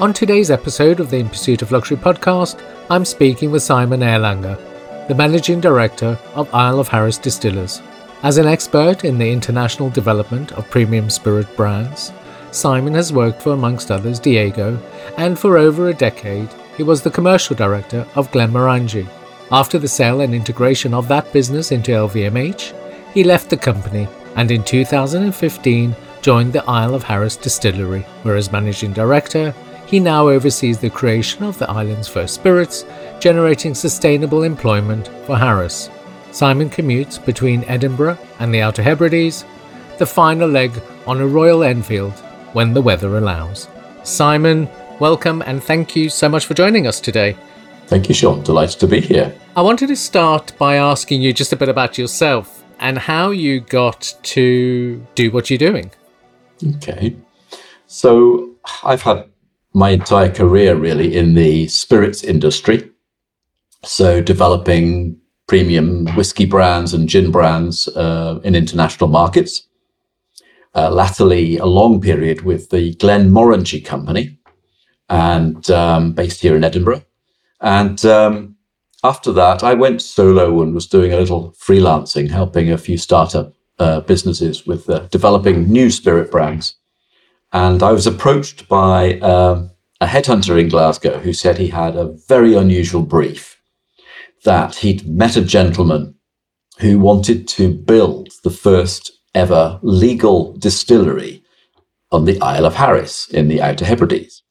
On today's episode of the In Pursuit of Luxury podcast, I'm speaking with Simon Erlanger, the Managing Director of Isle of Harris Distillers. As an expert in the international development of premium spirit brands, Simon has worked for, amongst others, Diageo, and for over a decade, he was the commercial director of Glenmorangie. After the sale and integration of that business into LVMH, he left the company and in 2015 joined the Isle of Harris Distillery, where as managing director, he now oversees the creation of the island's first spirits, generating sustainable employment for Harris. Simon commutes between Edinburgh and the Outer Hebrides, the final leg on a Royal Enfield when the weather allows. Simon, welcome and thank you so much for joining us today. Thank you, Sean. Delighted to be here. I wanted to start by asking you just a bit about yourself and how you got to do what you're doing. Okay. So I've had my entire career really in the spirits industry. So developing premium whiskey brands and gin brands uh, in international markets. Uh, latterly, a long period with the Glenmorangie Company, and um, based here in Edinburgh. And um, after that, I went solo and was doing a little freelancing, helping a few startup uh, businesses with uh, developing new spirit brands. And I was approached by um, a headhunter in Glasgow who said he had a very unusual brief that he'd met a gentleman who wanted to build the first ever legal distillery on the Isle of Harris in the Outer Hebrides.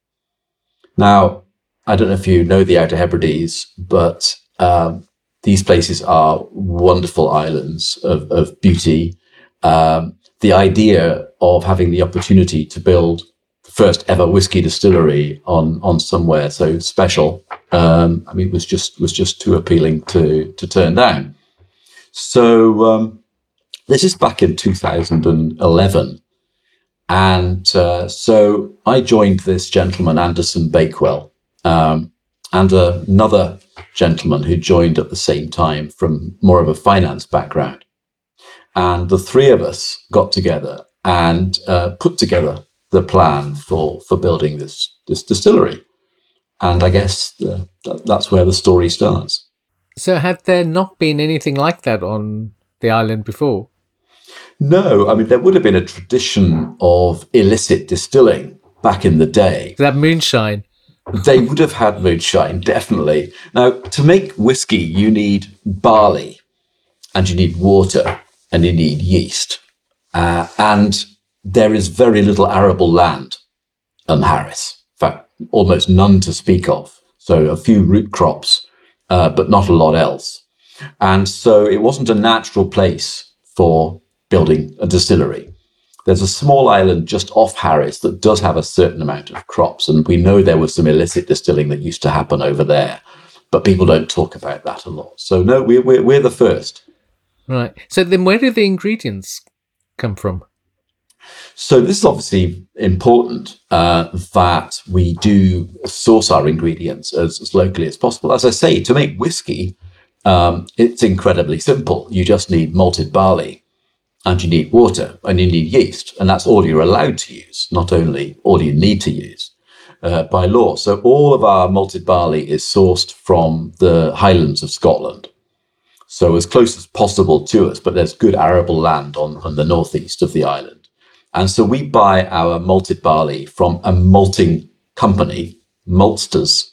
Now, I don't know if you know the Outer Hebrides, but um, these places are wonderful islands of, of beauty. Um, the idea of having the opportunity to build the first ever whiskey distillery on on somewhere so special, um, I mean, it was just was just too appealing to to turn down. So um, this is back in 2011, and uh, so I joined this gentleman Anderson Bakewell um, and another gentleman who joined at the same time from more of a finance background. And the three of us got together and uh, put together the plan for, for building this, this distillery. And I guess the, that's where the story starts. So, had there not been anything like that on the island before? No, I mean, there would have been a tradition of illicit distilling back in the day. That moonshine they would have had moonshine, definitely. Now, to make whiskey, you need barley and you need water and you need yeast. Uh, and there is very little arable land on Harris. In fact, almost none to speak of. So a few root crops, uh, but not a lot else. And so it wasn't a natural place for building a distillery. There's a small island just off Harris that does have a certain amount of crops, and we know there was some illicit distilling that used to happen over there, but people don't talk about that a lot. So no, we're we're, we're the first. Right. So then, where do the ingredients come from? So this is obviously important uh, that we do source our ingredients as, as, locally as possible. As I say, to make whiskey, um, it's incredibly simple. You just need malted barley and you need water and you need yeast, and that's all you're allowed to use, not only all you need to use uh, by law. So all of our malted barley is sourced from the highlands of Scotland. So as close as possible to us, but there's good arable land on, on the northeast of the island. And so we buy our malted barley from a malting company, maltsters,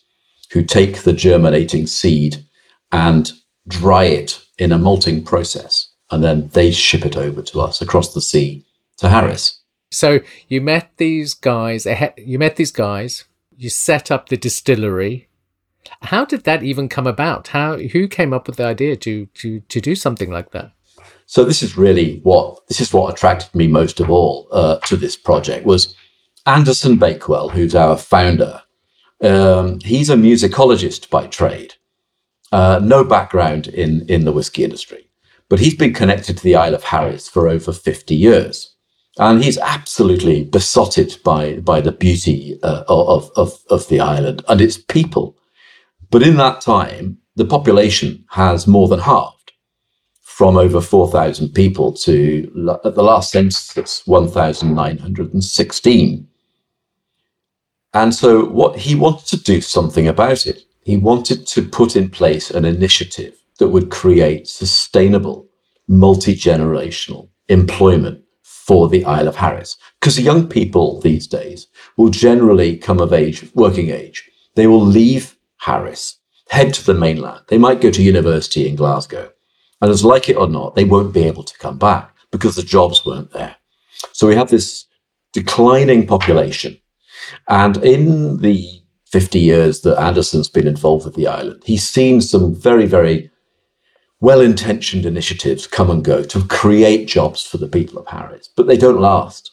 who take the germinating seed and dry it in a malting process and then they ship it over to us across the sea to Harris. So you met these guys. You met these guys. You set up the distillery. How did that even come about? How who came up with the idea to to to do something like that? So this is really what this is what attracted me most of all uh, to this project was Anderson Bakewell, who's our founder. Um, he's a musicologist by trade, uh, no background in in the whiskey industry but he's been connected to the Isle of Harris for over 50 years. And he's absolutely besotted by, by the beauty uh, of, of, of the island and its people. But in that time, the population has more than halved from over 4,000 people to, at the last census, 1,916. And so what he wanted to do something about it. He wanted to put in place an initiative that would create sustainable, multi-generational employment for the Isle of Harris. Because young people these days will generally come of age, working age. They will leave Harris, head to the mainland. They might go to university in Glasgow. And as like it or not, they won't be able to come back because the jobs weren't there. So we have this declining population. And in the 50 years that Anderson's been involved with the island, he's seen some very, very well intentioned initiatives come and go to create jobs for the people of Harris, but they don't last.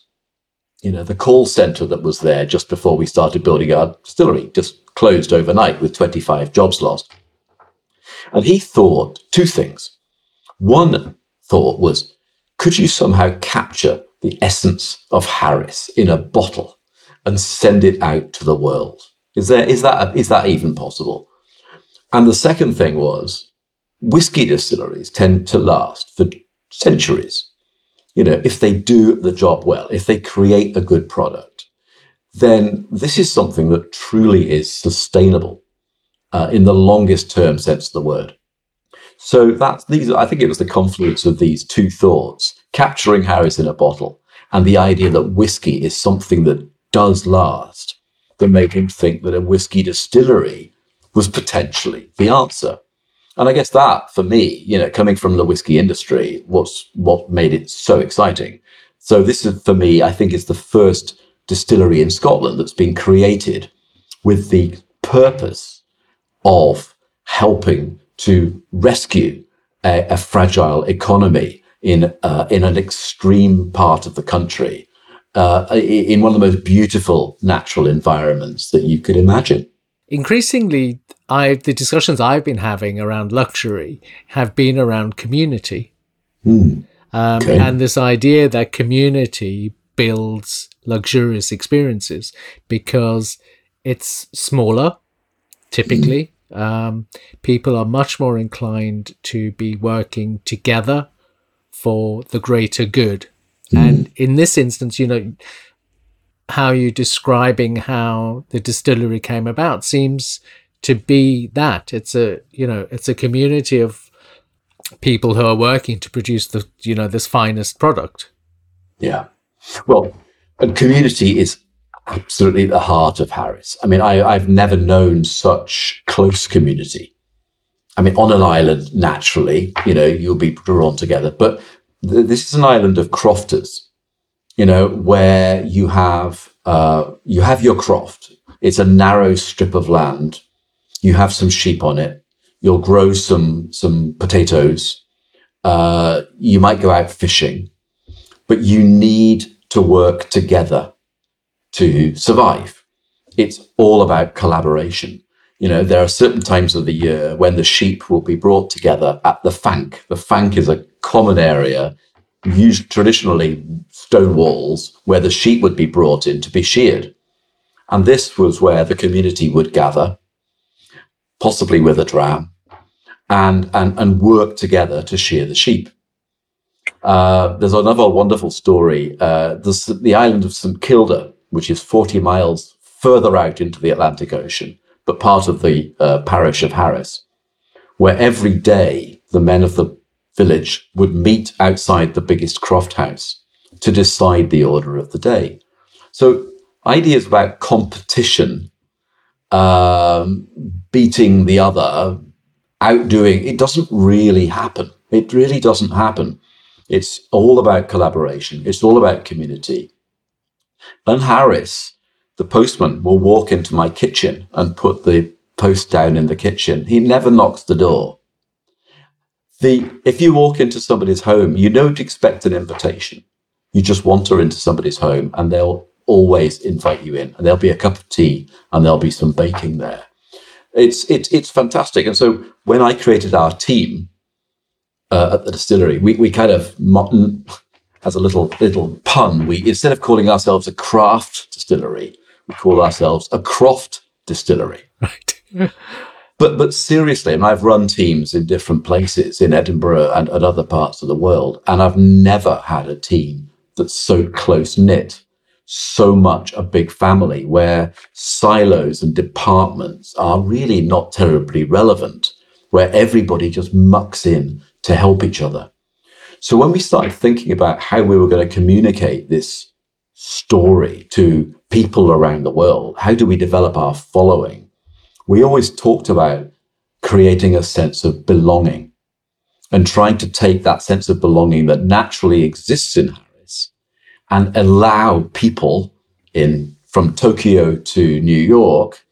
You know, the call center that was there just before we started building our distillery just closed overnight with 25 jobs lost. And he thought two things. One thought was, could you somehow capture the essence of Harris in a bottle and send it out to the world? Is there is that is that even possible? And the second thing was, whiskey distilleries tend to last for centuries. You know, if they do the job well, if they create a good product, then this is something that truly is sustainable uh, in the longest term sense of the word. So that's these. I think it was the confluence of these two thoughts: capturing Harris in a bottle, and the idea that whiskey is something that does last, that made him think that a whiskey distillery was potentially the answer. And I guess that, for me, you know, coming from the whiskey industry, was what made it so exciting. So this is, for me, I think, is the first distillery in Scotland that's been created with the purpose of helping to rescue a, a fragile economy in uh, in an extreme part of the country, uh, in one of the most beautiful natural environments that you could imagine. Increasingly, I the discussions I've been having around luxury have been around community, mm. um, okay. and this idea that community builds luxurious experiences because it's smaller, typically. Mm. Um, people are much more inclined to be working together for the greater good. Mm. And in this instance, you know, how you're describing how the distillery came about seems to be that. It's a you know it's a community of people who are working to produce the you know this finest product. Yeah. Well and community is absolutely the heart of Harris. I mean, I, I've never known such close community. I mean, on an island, naturally, you know, you'll be drawn together, but th- this is an island of crofters, you know, where you have uh, you have your croft. It's a narrow strip of land. You have some sheep on it. You'll grow some some potatoes. Uh, you might go out fishing, but you need to work together to survive. It's all about collaboration. You know, there are certain times of the year when the sheep will be brought together at the fank. The fank is a common area, used traditionally stone walls, where the sheep would be brought in to be sheared. And this was where the community would gather, possibly with a dram, and, and, and work together to shear the sheep. Uh, there's another wonderful story. Uh, the island of St. Kilda which is 40 miles further out into the Atlantic Ocean, but part of the uh, parish of Harris, where every day the men of the village would meet outside the biggest croft house to decide the order of the day. So ideas about competition, um, beating the other, outdoing, it doesn't really happen. It really doesn't happen. It's all about collaboration. It's all about community. And Harris, the postman, will walk into my kitchen and put the post down in the kitchen. He never knocks the door. The, if you walk into somebody's home, you don't expect an invitation. You just wander into somebody's home and they'll always invite you in and there'll be a cup of tea and there'll be some baking there. It's, it's, it's fantastic. And so when I created our team uh, at the distillery, we, we kind of as a little little pun, we instead of calling ourselves a craft distillery, we call ourselves a croft distillery. Right. but but seriously, and I've run teams in different places in Edinburgh and, and other parts of the world, and I've never had a team that's so close knit so much a big family where silos and departments are really not terribly relevant, where everybody just mucks in to help each other. So when we started thinking about how we were going to communicate this story to people around the world, how do we develop our following? We always talked about creating a sense of belonging and trying to take that sense of belonging that naturally exists in Harris and allow people in from Tokyo to New York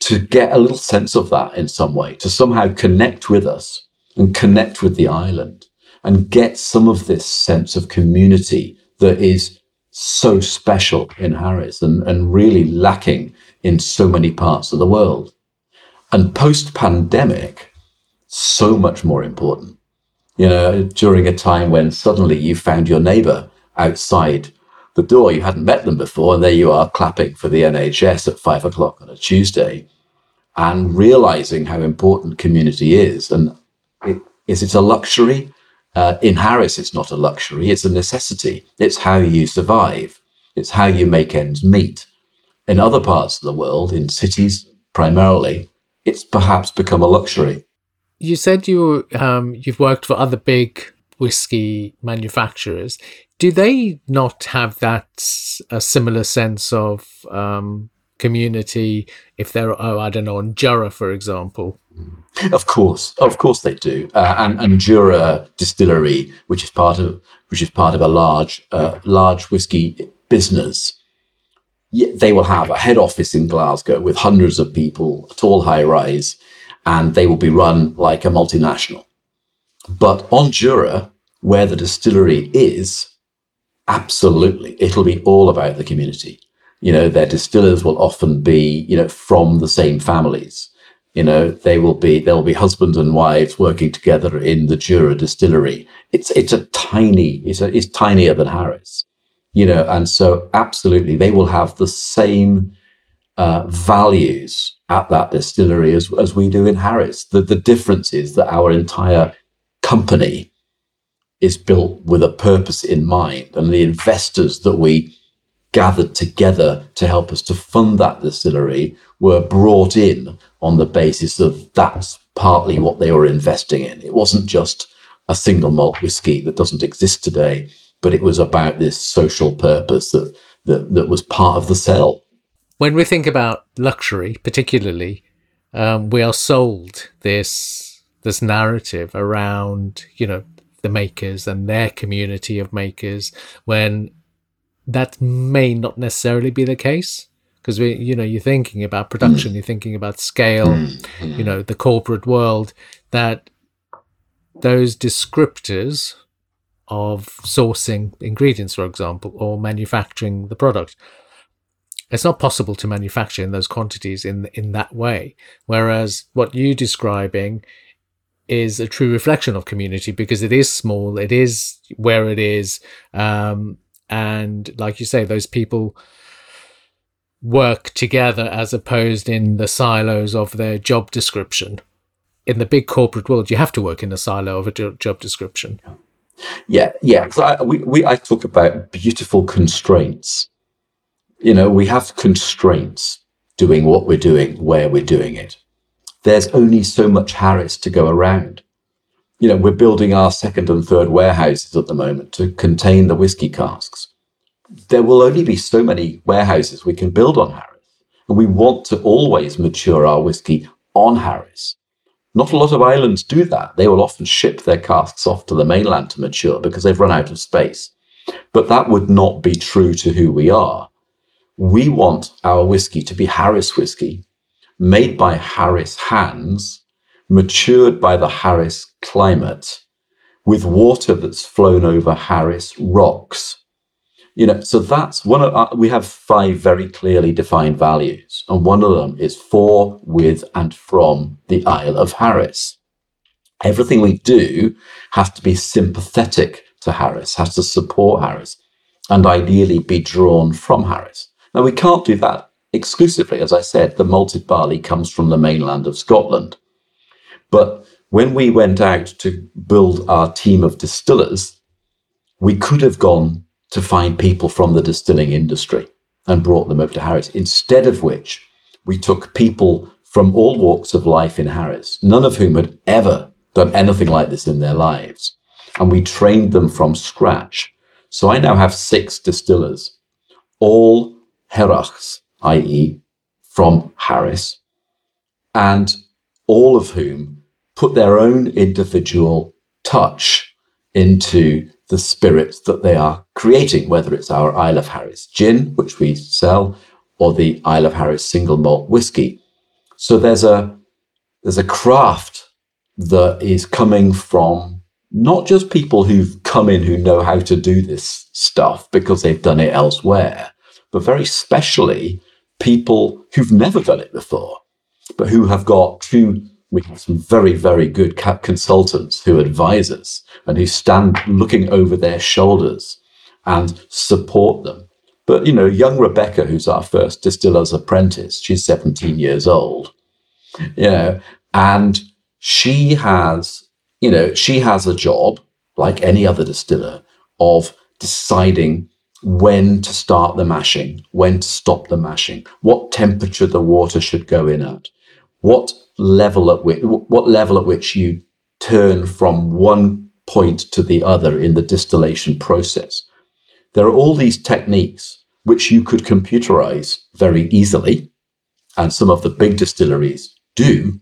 to get a little sense of that in some way, to somehow connect with us and connect with the island and get some of this sense of community that is so special in Harris and, and really lacking in so many parts of the world. And post pandemic, so much more important. You know, during a time when suddenly you found your neighbor outside the door. You hadn't met them before, and there you are clapping for the NHS at five o'clock on a Tuesday, and realizing how important community is. And it, is it a luxury? Uh, in Harris, it's not a luxury; it's a necessity. It's how you survive. It's how you make ends meet. In other parts of the world, in cities primarily, it's perhaps become a luxury. You said you um, you've worked for other big whiskey manufacturers do they not have that a similar sense of um, community if they're oh I don't know on Jura for example? Of course, of course they do, uh, and and Jura Distillery, which is part of which is part of a large uh, large whiskey business. They will have a head office in Glasgow with hundreds of people, tall high rise, and they will be run like a multinational. But on Jura, where the distillery is, Absolutely. It'll be all about the community. You know, their distillers will often be, you know, from the same families. You know, they will be they'll be husbands and wives working together in the Jura distillery. It's it's a tiny, it's a, it's tinier than Harris. You know, and so absolutely they will have the same uh, values at that distillery as, as we do in Harris. The, the difference is that our entire company is built with a purpose in mind. And the investors that we gathered together to help us to fund that distillery were brought in on the basis of that's partly what they were investing in. It wasn't just a single malt whiskey that doesn't exist today, but it was about this social purpose that, that, that was part of the sell. When we think about luxury, particularly, um, we are sold this this narrative around you know the makers and their community of makers when that may not necessarily be the case because we you know you're thinking about production mm. you're thinking about scale mm. you know the corporate world that those descriptors of sourcing ingredients for example or manufacturing the product it's not possible to manufacture in those quantities in in that way whereas what you're describing is a true reflection of community because it is small, it is where it is, um, and like you say, those people work together as opposed in the silos of their job description. In the big corporate world, you have to work in a silo of a job description. Yeah, yeah. So I, we, we I talk about beautiful constraints. You know, we have constraints doing what we're doing, where we're doing it there's only so much Harris to go around. You know, we're building our second and third warehouses at the moment to contain the whiskey casks. There will only be so many warehouses we can build on Harris. And we want to always mature our whiskey on Harris. Not a lot of islands do that. They will often ship their casks off to the mainland to mature because they've run out of space. But that would not be true to who we are. We want our whiskey to be Harris whiskey made by Harris hands, matured by the Harris climate, with water that's flown over Harris rocks. You know, so that's one of our, we have five very clearly defined values, and one of them is for, with, and from the Isle of Harris. Everything we do has to be sympathetic to Harris, has to support Harris, and ideally be drawn from Harris. Now, we can't do that exclusively. As I said, the malted barley comes from the mainland of Scotland. But when we went out to build our team of distillers, we could have gone to find people from the distilling industry and brought them over to Harris, instead of which we took people from all walks of life in Harris, none of whom had ever done anything like this in their lives. And we trained them from scratch. So I now have six distillers, all Hearachs, i.e., from Harris, and all of whom put their own individual touch into the spirits that they are creating, whether it's our Isle of Harris gin, which we sell, or the Isle of Harris single malt whiskey. So there's a there's a craft that is coming from not just people who've come in who know how to do this stuff because they've done it elsewhere, but very specially people who've never done it before, but who have got two we have some very, very good consultants who advise us and who stand looking over their shoulders and support them. But, you know, young Rebecca, who's our first distiller's apprentice, she's 17 years old, you know, and she has, you know, she has a job like any other distiller of deciding when to start the mashing, when to stop the mashing, what temperature the water should go in at, what level at which what level at which you turn from one point to the other in the distillation process. There are all these techniques which you could computerize very easily, and some of the big distilleries do,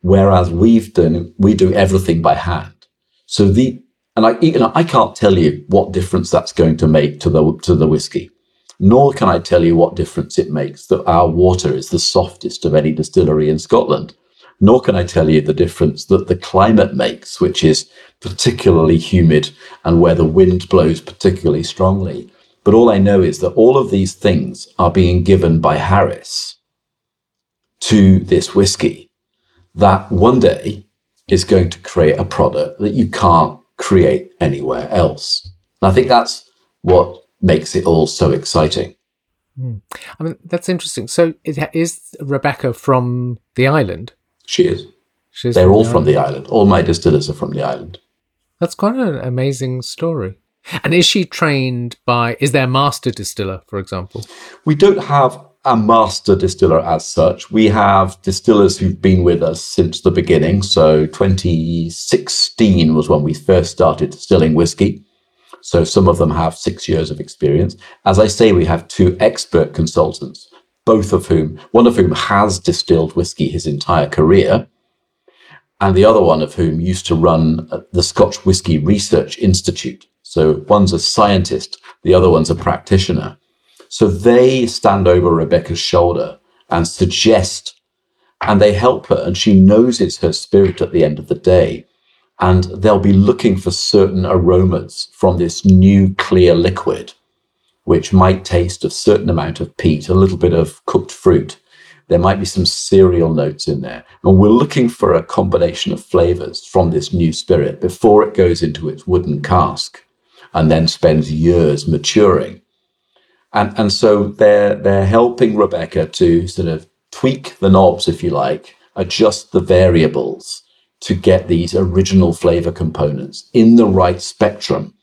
whereas we've done we do everything by hand. So the and I you know I can't tell you what difference that's going to make to the to the whiskey nor can I tell you what difference it makes that our water is the softest of any distillery in Scotland. Nor can I tell you the difference that the climate makes, which is particularly humid and where the wind blows particularly strongly. But all I know is that all of these things are being given by Harris to this whiskey that one day is going to create a product that you can't create anywhere else. And I think that's what makes it all so exciting. Mm. I mean, that's interesting. So, is Rebecca from the island? She is. She's They're from all the from the island. All my distillers are from the island. That's quite an amazing story. And is she trained by, is there a master distiller, for example? We don't have a master distiller as such. We have distillers who've been with us since the beginning. So 2016 was when we first started distilling whiskey. So some of them have six years of experience. As I say, we have two expert consultants, both of whom, one of whom has distilled whiskey his entire career, and the other one of whom used to run uh, the Scotch Whisky Research Institute. So one's a scientist, the other one's a practitioner. So they stand over Rebecca's shoulder and suggest, and they help her, and she knows it's her spirit at the end of the day and they'll be looking for certain aromas from this new clear liquid, which might taste a certain amount of peat, a little bit of cooked fruit. There might be some cereal notes in there. And we're looking for a combination of flavors from this new spirit before it goes into its wooden cask and then spends years maturing. And, and so they're, they're helping Rebecca to sort of tweak the knobs, if you like, adjust the variables to get these original flavor components in the right spectrum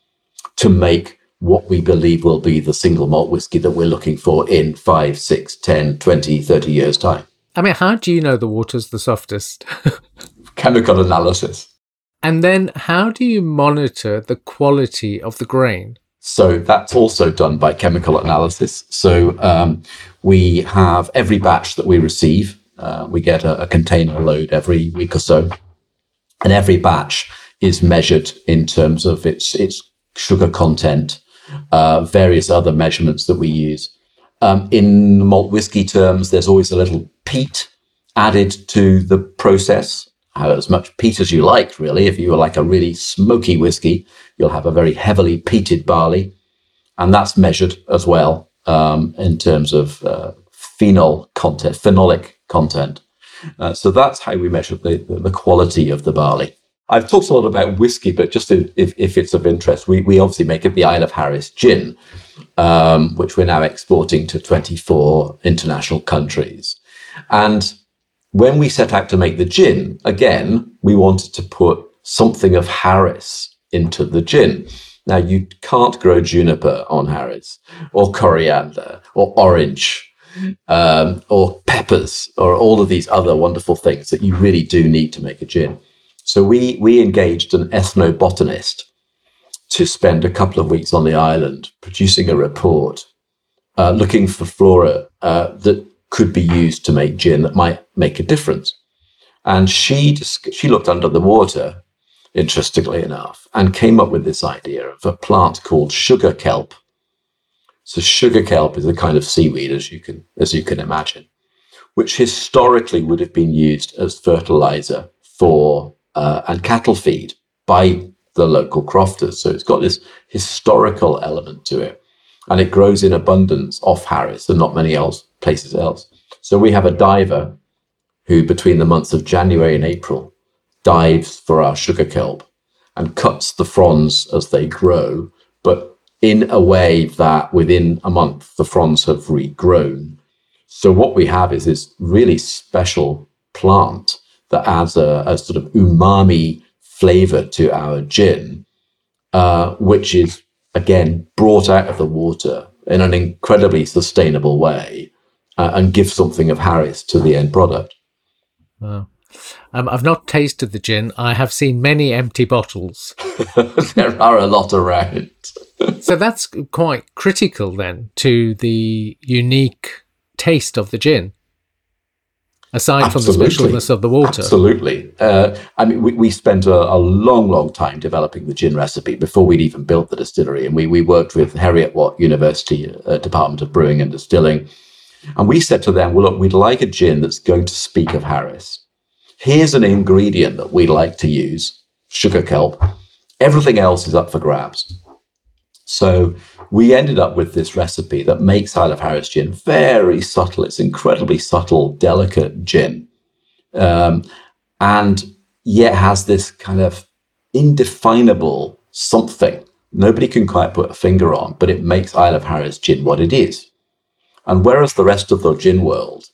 to make what we believe will be the single malt whiskey that we're looking for in 5, 6, 10, 20, 30 years' time. I mean, how do you know the water's the softest? Chemical analysis. And then how do you monitor the quality of the grain? So that's also done by chemical analysis. So um, we have every batch that we receive, uh, we get a, a container load every week or so and every batch is measured in terms of its its sugar content, uh, various other measurements that we use. Um, in malt whiskey terms, there's always a little peat added to the process. As much peat as you like, really. If you were like a really smoky whiskey, you'll have a very heavily peated barley, and that's measured as well um, in terms of uh, phenol content, phenolic content. Uh, so that's how we measure the, the quality of the barley. I've talked a lot about whiskey, but just if, if it's of interest, we, we obviously make it the Isle of Harris gin, um, which we're now exporting to 24 international countries. And when we set out to make the gin, again, we wanted to put something of Harris into the gin. Now, you can't grow juniper on Harris, or coriander, or orange, um, or peppers, or all of these other wonderful things that you really do need to make a gin. So we we engaged an ethnobotanist to spend a couple of weeks on the island producing a report, uh, looking for flora uh, that could be used to make gin that might make a difference. And she she looked under the water, interestingly enough, and came up with this idea of a plant called sugar kelp. So sugar kelp is a kind of seaweed, as you can as you can imagine, which historically would have been used as fertilizer for uh, and cattle feed by the local crofters. So it's got this historical element to it. And it grows in abundance off Harris and not many else places else. So we have a diver who, between the months of January and April, dives for our sugar kelp and cuts the fronds as they grow, but in a way that within a month the fronds have regrown. So what we have is this really special plant that adds a, a sort of umami flavor to our gin, uh, which is again brought out of the water in an incredibly sustainable way uh, and gives something of Harris to the end product. Wow. Um, I've not tasted the gin. I have seen many empty bottles. there are a lot around. So that's quite critical then to the unique taste of the gin aside Absolutely. from the specialness of the water. Absolutely. Uh, I mean, we, we spent a, a, long, long time developing the gin recipe before we'd even built the distillery. And we, we worked with Heriot-Watt University uh, Department of Brewing and Distilling. And we said to them, well, look, we'd like a gin that's going to speak of Harris. Here's an ingredient that we'd like to use, sugar kelp. Everything else is up for grabs. So we ended up with this recipe that makes Isle of Harris gin very subtle. It's incredibly subtle, delicate gin. Um, and yet has this kind of indefinable something. Nobody can quite put a finger on, but it makes Isle of Harris gin what it is. And whereas the rest of the gin world,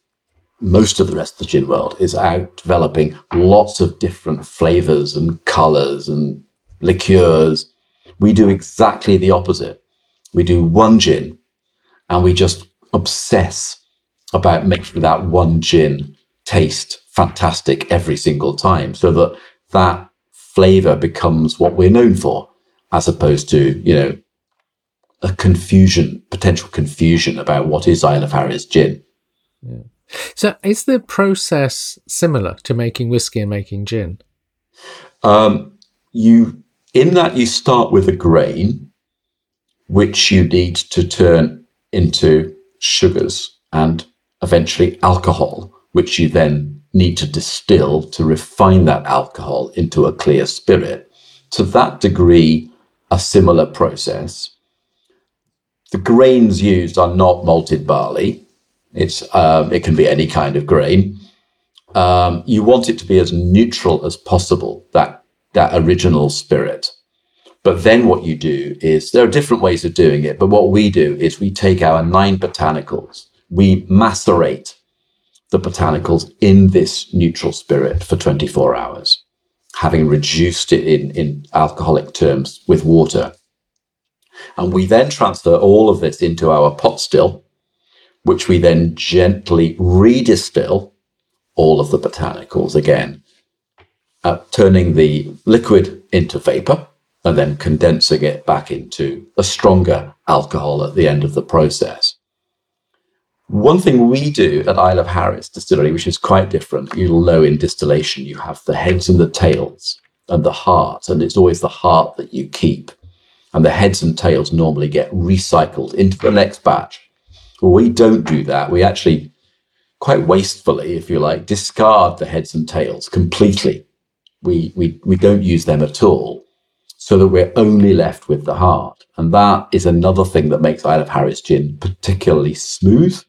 most of the rest of the gin world is out developing lots of different flavors and colors and liqueurs, we do exactly the opposite. We do one gin and we just obsess about making that one gin taste fantastic every single time so that that flavor becomes what we're known for as opposed to you know a confusion potential confusion about what is Isle of Harris gin. Yeah. so is the process similar to making whiskey and making gin? Um, you in that you start with a grain which you need to turn into sugars and eventually alcohol, which you then need to distill to refine that alcohol into a clear spirit. To that degree, a similar process. The grains used are not malted barley. It's um, it can be any kind of grain. Um, you want it to be as neutral as possible. That that original spirit. But then what you do is there are different ways of doing it. But what we do is we take our nine botanicals, we macerate the botanicals in this neutral spirit for 24 hours, having reduced it in, in alcoholic terms with water. And we then transfer all of this into our pot still, which we then gently redistill all of the botanicals again, uh, turning the liquid into vapor and then condensing it back into a stronger alcohol at the end of the process. One thing we do at Isle of Harris Distillery, which is quite different, you'll know in distillation you have the heads and the tails and the heart, and it's always the heart that you keep. And the heads and tails normally get recycled into the next batch. We don't do that. We actually, quite wastefully, if you like, discard the heads and tails completely. We, we, we don't use them at all so that we're only left with the heart. And that is another thing that makes Isle of Harris gin particularly smooth.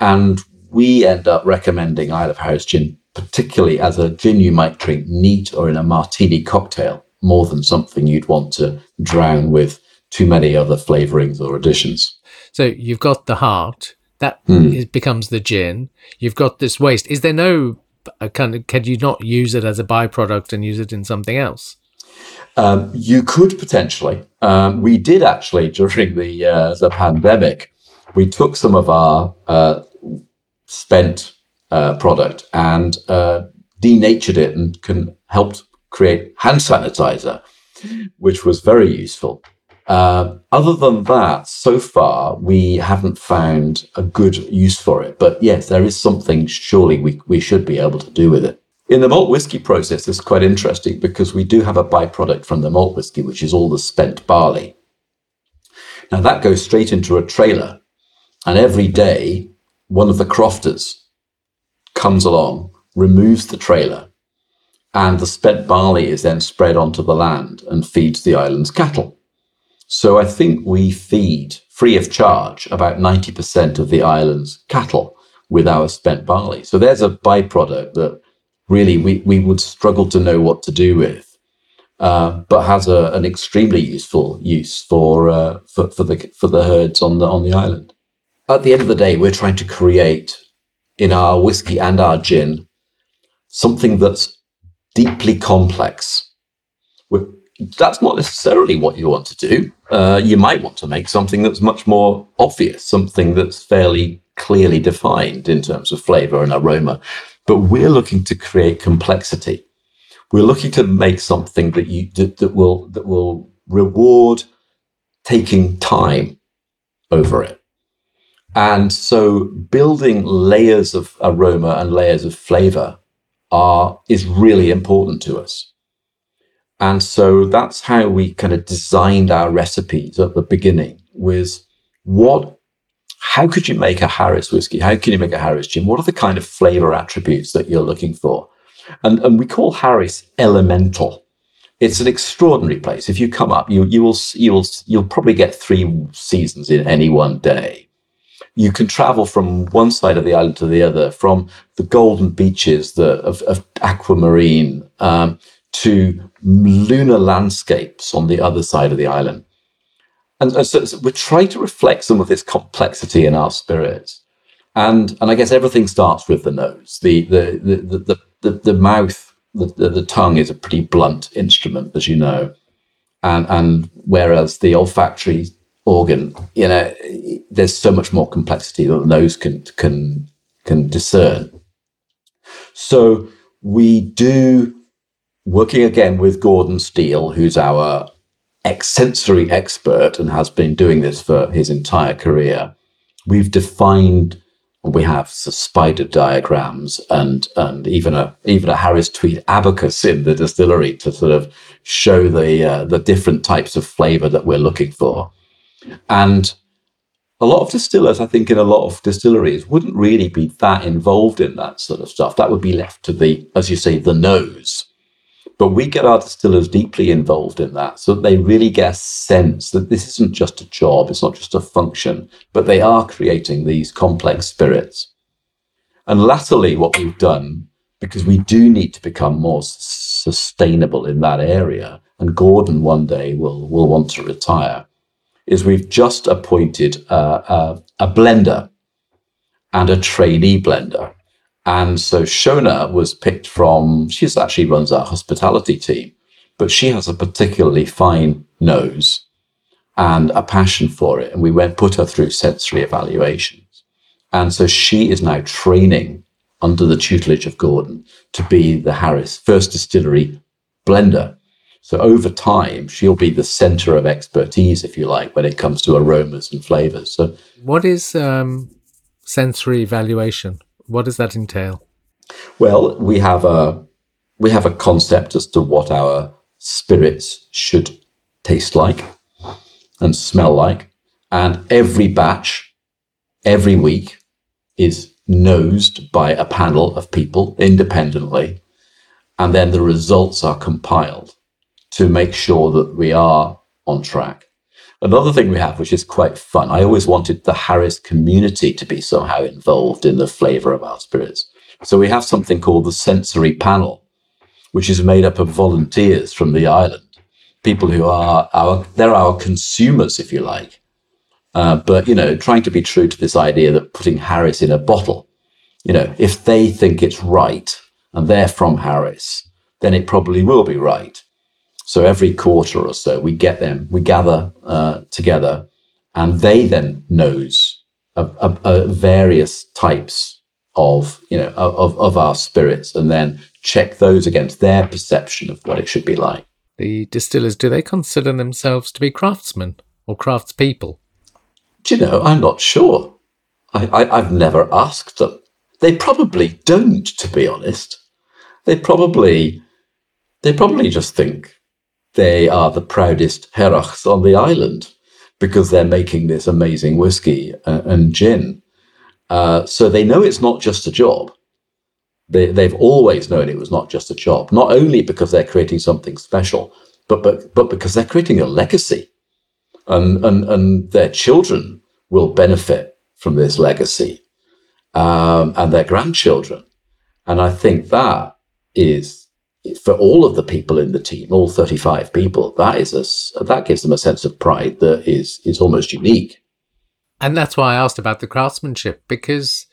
And we end up recommending Isle of Harris gin, particularly as a gin you might drink neat or in a martini cocktail, more than something you'd want to drown with too many other flavorings or additions. So you've got the heart that mm. is, becomes the gin. You've got this waste. Is there no can you not use it as a byproduct and use it in something else? Um, you could potentially. Um, we did actually during the uh, the pandemic. We took some of our uh, spent uh, product and uh, denatured it and can helped create hand sanitizer, which was very useful. Uh, other than that, so far we haven't found a good use for it. But yes, there is something surely we, we should be able to do with it. In the malt whiskey process, it's quite interesting because we do have a byproduct from the malt whiskey, which is all the spent barley. Now that goes straight into a trailer, and every day one of the crofters comes along, removes the trailer, and the spent barley is then spread onto the land and feeds the island's cattle. So I think we feed free of charge about 90% of the island's cattle with our spent barley. So there's a byproduct that really we, we would struggle to know what to do with, uh, but has a, an extremely useful use for, uh, for, for, the, for the herds on the, on the island. At the end of the day, we're trying to create in our whiskey and our gin something that's deeply complex. That's not necessarily what you want to do. Uh, you might want to make something that's much more obvious, something that's fairly clearly defined in terms of flavor and aroma. But we're looking to create complexity. We're looking to make something that you that, that will that will reward taking time over it. And so building layers of aroma and layers of flavor are is really important to us. And so that's how we kind of designed our recipes at the beginning was what how could you make a Harris whiskey? How can you make a Harris gin? What are the kind of flavor attributes that you're looking for? And, and we call Harris elemental. It's an extraordinary place. If you come up, you, you will, you'll, you'll probably get three seasons in any one day. You can travel from one side of the island to the other, from the golden beaches the, of, of aquamarine um, to lunar landscapes on the other side of the island. And, and so, so, we're trying to reflect some of this complexity in our spirits. And, and I guess everything starts with the nose. The, the, the, the, the, the, the mouth, the, the, the tongue is a pretty blunt instrument, as you know. And, and whereas the olfactory organ, you know, there's so much more complexity that the nose can, can, can discern. So we do, working again with Gordon Steele, who's our sensory expert and has been doing this for his entire career. We've defined we have spider diagrams and and even a even a Harris Tweed abacus in the distillery to sort of show the uh, the different types of flavor that we're looking for. And a lot of distillers, I think, in a lot of distilleries, wouldn't really be that involved in that sort of stuff. That would be left to the, as you say, the nose. But we get our distillers deeply involved in that so that they really get a sense that this isn't just a job, it's not just a function, but they are creating these complex spirits. And latterly, what we've done, because we do need to become more sustainable in that area, and Gordon one day will, will want to retire, is we've just appointed a, a, a blender and a trainee blender and so Shona was picked from, she actually runs our hospitality team, but she has a particularly fine nose and a passion for it. And we went, put her through sensory evaluations. And so she is now training under the tutelage of Gordon to be the Harris first distillery blender. So over time, she'll be the center of expertise, if you like, when it comes to aromas and flavors. So, what is um, sensory evaluation? What does that entail? Well, we have a we have a concept as to what our spirits should taste like and smell like, and every batch, every week, is nosed by a panel of people independently, and then the results are compiled to make sure that we are on track. Another thing we have, which is quite fun, I always wanted the Harris community to be somehow involved in the flavor of our spirits. So we have something called the sensory panel, which is made up of volunteers from the island, people who are our, they're our consumers, if you like. Uh, but, you know, trying to be true to this idea that putting Harris in a bottle, you know, if they think it's right and they're from Harris, then it probably will be right. So every quarter or so, we get them, we gather uh, together, and they then nose of, of, of various types of you know of, of our spirits, and then check those against their perception of what it should be like. The distillers, do they consider themselves to be craftsmen or craftspeople? Do you know? I'm not sure. I, I, I've never asked them. They probably don't, to be honest. They probably they probably just think they are the proudest Hearachs on the island because they're making this amazing whiskey and, and gin. Uh, so they know it's not just a job. They, they've always known it was not just a job, not only because they're creating something special, but, but, but because they're creating a legacy. And, and, and their children will benefit from this legacy um, and their grandchildren. And I think that is for all of the people in the team, all 35 people, that is a, that gives them a sense of pride that is is almost unique. And that's why I asked about the craftsmanship because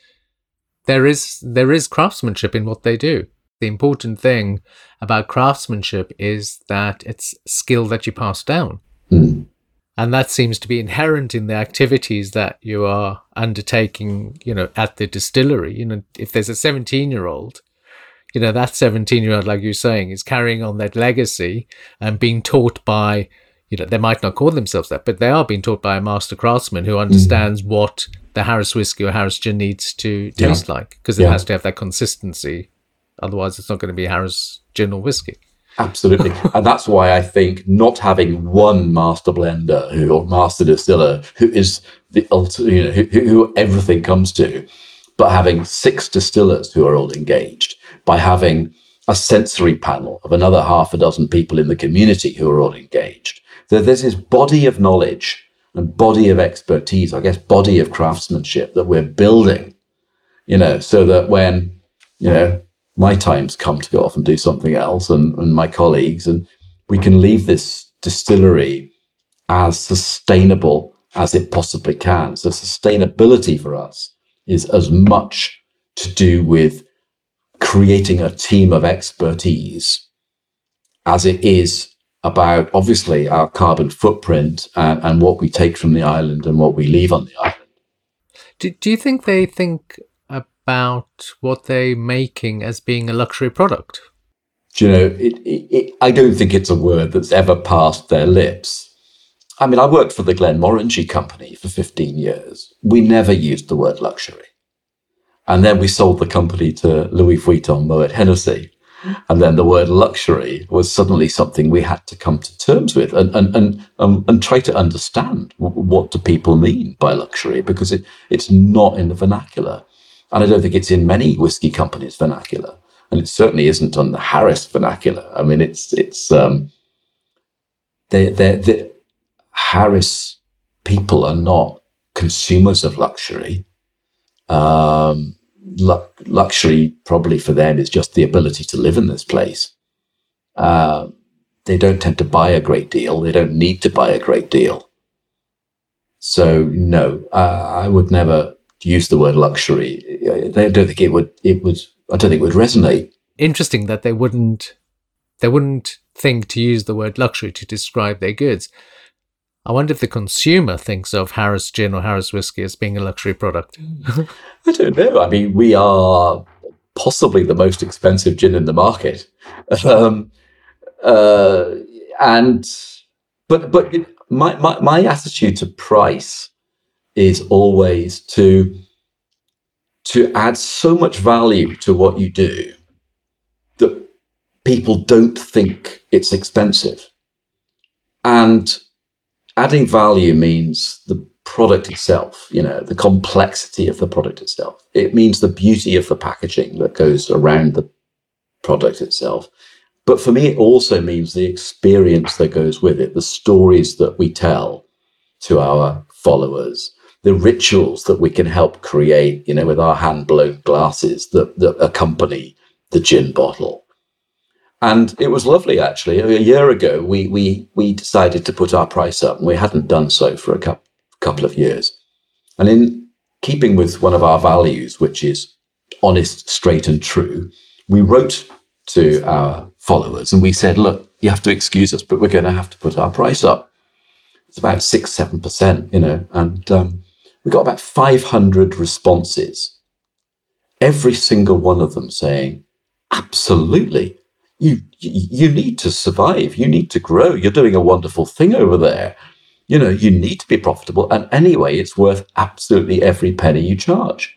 there is there is craftsmanship in what they do. The important thing about craftsmanship is that it's skill that you pass down. Mm. And that seems to be inherent in the activities that you are undertaking, you know, at the distillery. You know, if there's a 17 year old you know, that 17 year old, like you're saying, is carrying on that legacy and being taught by, you know, they might not call themselves that, but they are being taught by a master craftsman who understands mm. what the Harris whiskey or Harris gin needs to taste yeah. like because it yeah. has to have that consistency. Otherwise, it's not going to be Harris gin or whiskey. Absolutely. and that's why I think not having one master blender who, or master distiller who is the ultimate, you know, who, who everything comes to, but having six distillers who are all engaged by having a sensory panel of another half a dozen people in the community who are all engaged. So there's this body of knowledge and body of expertise, I guess, body of craftsmanship that we're building, you know, so that when, you know, my time's come to go off and do something else and, and my colleagues, and we can leave this distillery as sustainable as it possibly can. So sustainability for us is as much to do with creating a team of expertise as it is about obviously our carbon footprint and, and what we take from the island and what we leave on the island. Do, do you think they think about what they're making as being a luxury product? Do you know, it, it, it, I don't think it's a word that's ever passed their lips. I mean, I worked for the Glenmorangie Company for 15 years. We never used the word luxury. And then we sold the company to Louis Vuitton, Moet Hennessy. And then the word luxury was suddenly something we had to come to terms with and, and, and, um, and try to understand what do people mean by luxury because it, it's not in the vernacular. And I don't think it's in many whiskey companies' vernacular. And it certainly isn't on the Harris vernacular. I mean, it's, it's, um, they, they, Harris people are not consumers of luxury. Um, lu- luxury probably for them is just the ability to live in this place. Uh, they don't tend to buy a great deal. They don't need to buy a great deal. So no, uh, I would never use the word luxury. I don't think it would. It would. I don't think it would resonate. Interesting that they wouldn't. They wouldn't think to use the word luxury to describe their goods. I wonder if the consumer thinks of Harris gin or Harris whiskey as being a luxury product. I don't know. I mean, we are possibly the most expensive gin in the market, um, uh, and but but my, my my attitude to price is always to to add so much value to what you do that people don't think it's expensive, and adding value means the product itself, you know, the complexity of the product itself. It means the beauty of the packaging that goes around the product itself. But for me, it also means the experience that goes with it, the stories that we tell to our followers, the rituals that we can help create, you know, with our hand blown glasses that, that accompany the gin bottle. And it was lovely, actually. A year ago, we, we, we decided to put our price up, and we hadn't done so for a couple, couple of years. And in keeping with one of our values, which is honest, straight, and true, we wrote to our followers and we said, look, you have to excuse us, but we're going to have to put our price up. It's about six, seven percent, you know, and um, we got about 500 responses. Every single one of them saying, absolutely. You, you need to survive. You need to grow. You're doing a wonderful thing over there. You know, you need to be profitable. And anyway, it's worth absolutely every penny you charge.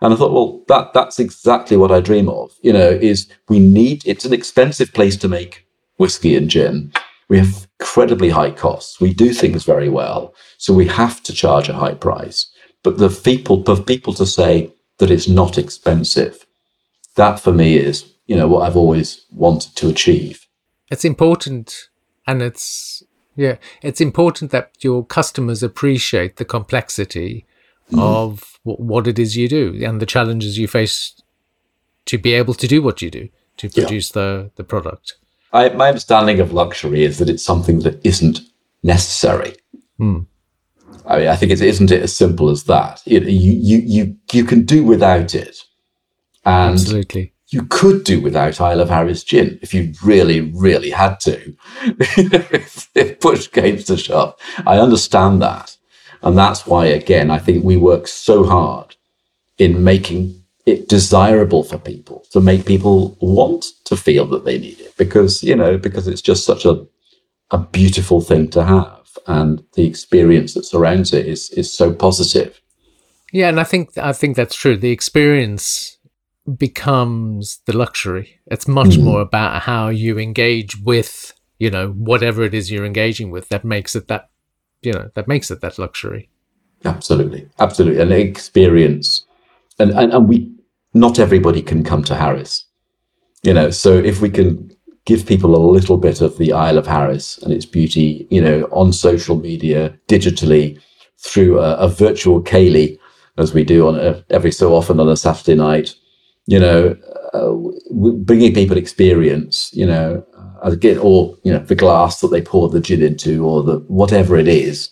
And I thought, well, that that's exactly what I dream of. You know, is we need it's an expensive place to make whiskey and gin. We have incredibly high costs. We do things very well, so we have to charge a high price. But the people, for people to say that it's not expensive, that for me is, you know, what I've always wanted to achieve. It's important, and it's yeah, it's important that your customers appreciate the complexity mm. of w- what it is you do and the challenges you face to be able to do what you do to produce yeah. the the product. I, my understanding of luxury is that it's something that isn't necessary. Mm. I mean, I think it isn't it as simple as that. You you you you can do without it, and absolutely you could do without Isle of Harris gin if you really, really had to. if push came to shove, I understand that. And that's why, again, I think we work so hard in making it desirable for people to make people want to feel that they need it because, you know, because it's just such a, a beautiful thing to have. And the experience that surrounds it is, is so positive. Yeah. And I think, I think that's true. The experience becomes the luxury. It's much mm. more about how you engage with, you know, whatever it is you're engaging with that makes it that, you know, that makes it that luxury. Absolutely. Absolutely. An experience. And, and, and we, not everybody can come to Harris, you know, so if we can give people a little bit of the Isle of Harris and its beauty, you know, on social media, digitally, through a, a virtual ceilidh, as we do on a, every so often on a Saturday night, you know, uh, bringing people experience, you know, uh, get or you know the glass that they pour the gin into or the whatever it is,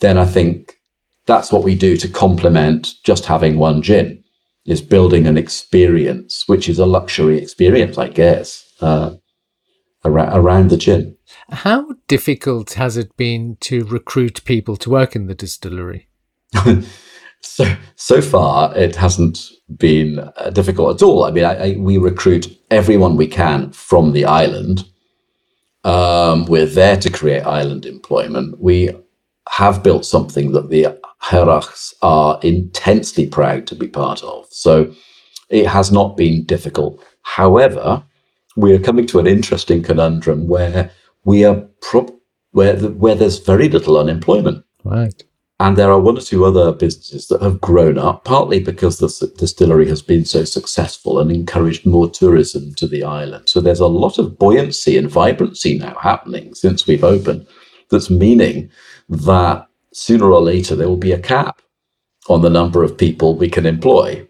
then I think that's what we do to complement just having one gin is building an experience, which is a luxury experience, I guess, uh, around, around the gin. How difficult has it been to recruit people to work in the distillery? So so far, it hasn't been uh, difficult at all. I mean, I, I, we recruit everyone we can from the island. Um, we're there to create island employment. We have built something that the Hearachs are intensely proud to be part of. So it has not been difficult. However, we are coming to an interesting conundrum where we are where the, where there's very little unemployment. Right. And there are one or two other businesses that have grown up, partly because the distillery has been so successful and encouraged more tourism to the island. So there's a lot of buoyancy and vibrancy now happening since we've opened that's meaning that sooner or later there will be a cap on the number of people we can employ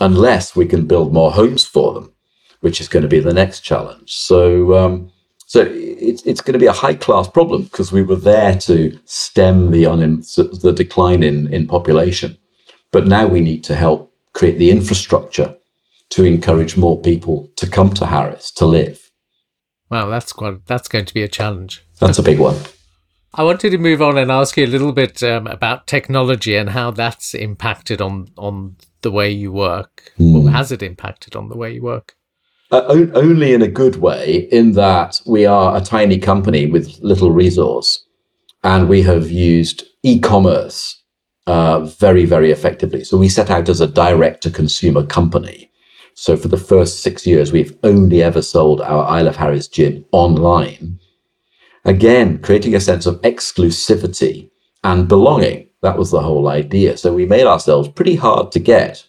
unless we can build more homes for them, which is going to be the next challenge. So, um, so it's, it's going to be a high class problem because we were there to stem the, un- the decline in, in population. But now we need to help create the infrastructure to encourage more people to come to Harris to live. Wow, that's quite, that's going to be a challenge. That's a big one. I wanted to move on and ask you a little bit um, about technology and how that's impacted on on the way you work. Mm. Or has it impacted on the way you work? Uh, only in a good way, in that we are a tiny company with little resource, and we have used e-commerce uh, very, very effectively. So we set out as a direct-to-consumer company. So for the first six years, we've only ever sold our Isle of Harris gin online. Again, creating a sense of exclusivity and belonging. That was the whole idea. So we made ourselves pretty hard to get.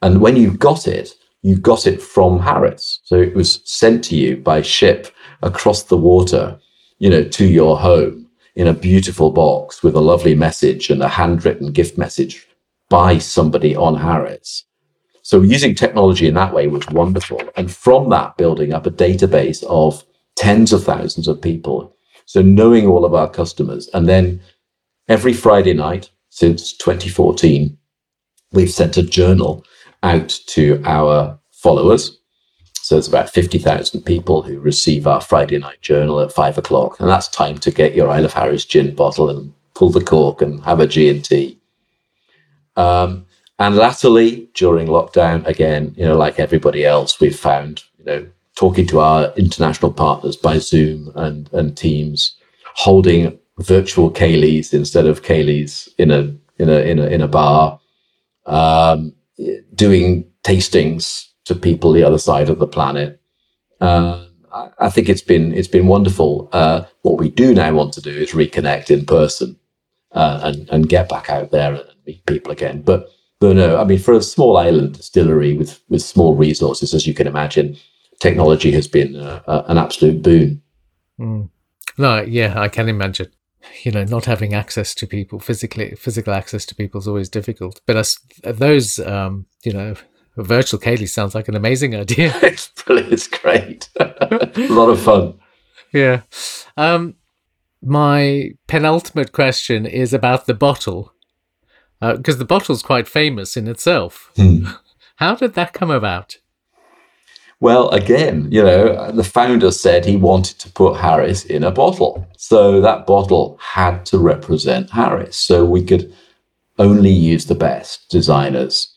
And when you got it, you got it from Harris. So it was sent to you by ship across the water, you know, to your home in a beautiful box with a lovely message and a handwritten gift message by somebody on Harris. So using technology in that way was wonderful. And from that, building up a database of tens of thousands of people. So knowing all of our customers. And then every Friday night since 2014, we've sent a journal out to our followers So there's about 50,000 people who receive our Friday night journal at five o'clock. And that's time to get your Isle of Harris gin bottle and pull the cork and have a G&T. Um, and latterly, during lockdown, again, you know, like everybody else, we've found, you know, talking to our international partners by Zoom and, and Teams, holding virtual ceilidhs instead of ceilidhs in a in a in a in a bar, um, doing tastings to people the other side of the planet. Uh, I think it's been it's been wonderful. Uh, what we do now want to do is reconnect in person uh, and and get back out there and meet people again. But but no, I mean for a small island distillery with with small resources, as you can imagine, technology has been uh, an absolute boon. Mm. No, yeah, I can imagine you know, not having access to people physically, physical access to people is always difficult. But those, um, you know, virtual ceilidh sounds like an amazing idea. it's brilliant. It's great. a lot of fun. Yeah. Um, my penultimate question is about the bottle, because uh, the bottle's quite famous in itself. Hmm. How did that come about? Well, again, you know, the founder said he wanted to put Harris in a bottle. So that bottle had to represent Harris. So we could only use the best designers.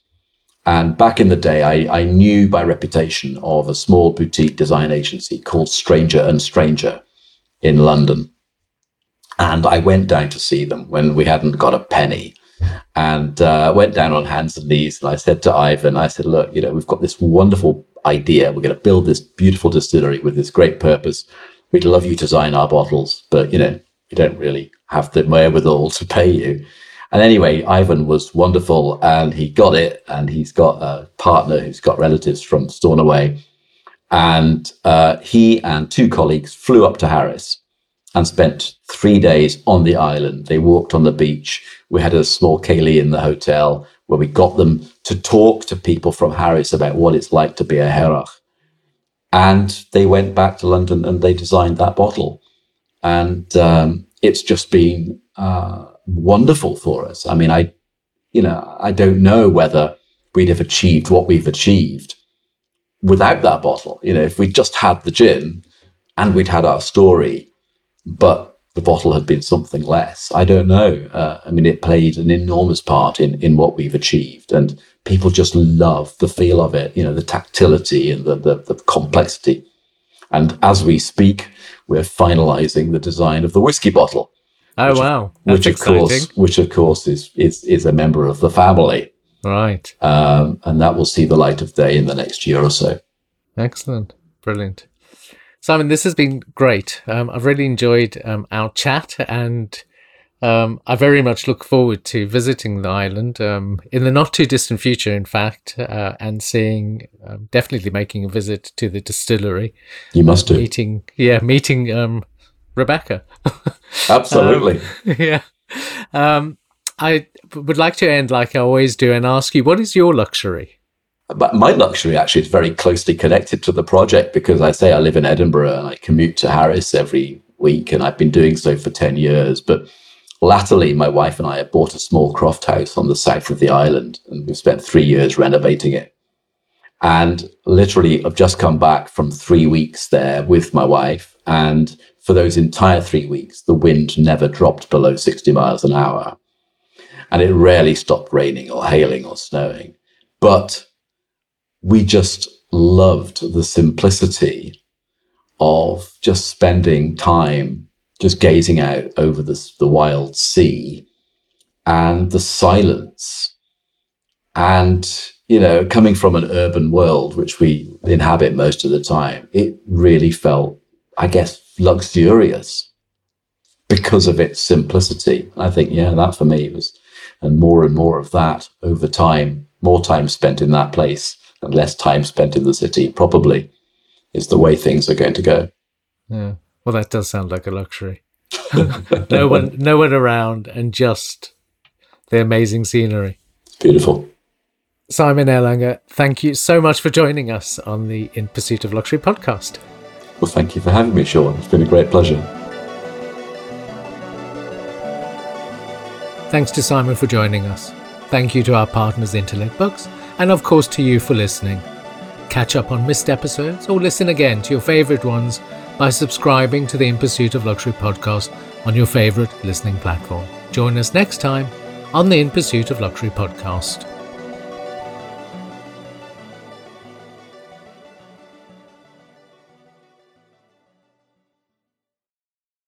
And back in the day, I, I knew by reputation of a small boutique design agency called Stranger and Stranger in London. And I went down to see them when we hadn't got a penny and uh, went down on hands and knees. And I said to Ivan, I said, look, you know, we've got this wonderful idea. We're going to build this beautiful distillery with this great purpose. We'd love you to design our bottles, but you know, we don't really have the wherewithal to pay you. And anyway, Ivan was wonderful and he got it. And he's got a partner who's got relatives from Stornoway. And uh, he and two colleagues flew up to Harris and spent three days on the island. They walked on the beach. We had a small ceilidh in the hotel where we got them to talk to people from Harris about what it's like to be a Hearach. And they went back to London and they designed that bottle. And um, it's just been uh, wonderful for us. I mean, I, you know, I don't know whether we'd have achieved what we've achieved without that bottle. You know, if we just had the gin and we'd had our story, but the bottle had been something less. I don't know. Uh, I mean, it played an enormous part in in what we've achieved, and people just love the feel of it. You know, the tactility and the the, the complexity. And as we speak, we're finalising the design of the whiskey bottle. Oh which, wow! That's which of exciting. course, which of course is is is a member of the family. Right. Um, and that will see the light of day in the next year or so. Excellent. Brilliant. Simon, this has been great. Um, I've really enjoyed um, our chat, and um, I very much look forward to visiting the island um, in the not too distant future, in fact, uh, and seeing, um, definitely making a visit to the distillery. You must do. Meeting, yeah, meeting um, Rebecca. Absolutely. yeah. I would like to end like I always do and ask you, what is your luxury? But my luxury actually is very closely connected to the project because I say I live in Edinburgh and I commute to Harris every week, and I've been doing so for 10 years. But latterly, my wife and I have bought a small croft house on the south of the island, and we've spent three years renovating it. And literally, I've just come back from three weeks there with my wife. And for those entire three weeks, the wind never dropped below 60 miles an hour. And it rarely stopped raining or hailing or snowing. But we just loved the simplicity of just spending time just gazing out over the, the wild sea and the silence. And you know coming from an urban world which we inhabit most of the time it really felt i guess luxurious because of its simplicity. I think yeah that for me was and more and more of that over time more time spent in that place and less time spent in the city probably is the way things are going to go. Yeah. Well, that does sound like a luxury. no one, no one around, and just the amazing scenery. It's beautiful. Simon Erlanger, thank you so much for joining us on the In Pursuit of Luxury podcast. Well, thank you for having me, Sean. It's been a great pleasure. Thanks to Simon for joining us. Thank you to our partners, Intellect Books and of course to you for listening. Catch up on missed episodes or listen again to your favourite ones by subscribing to the In Pursuit of Luxury podcast on your favourite listening platform. Join us next time on the In Pursuit of Luxury podcast.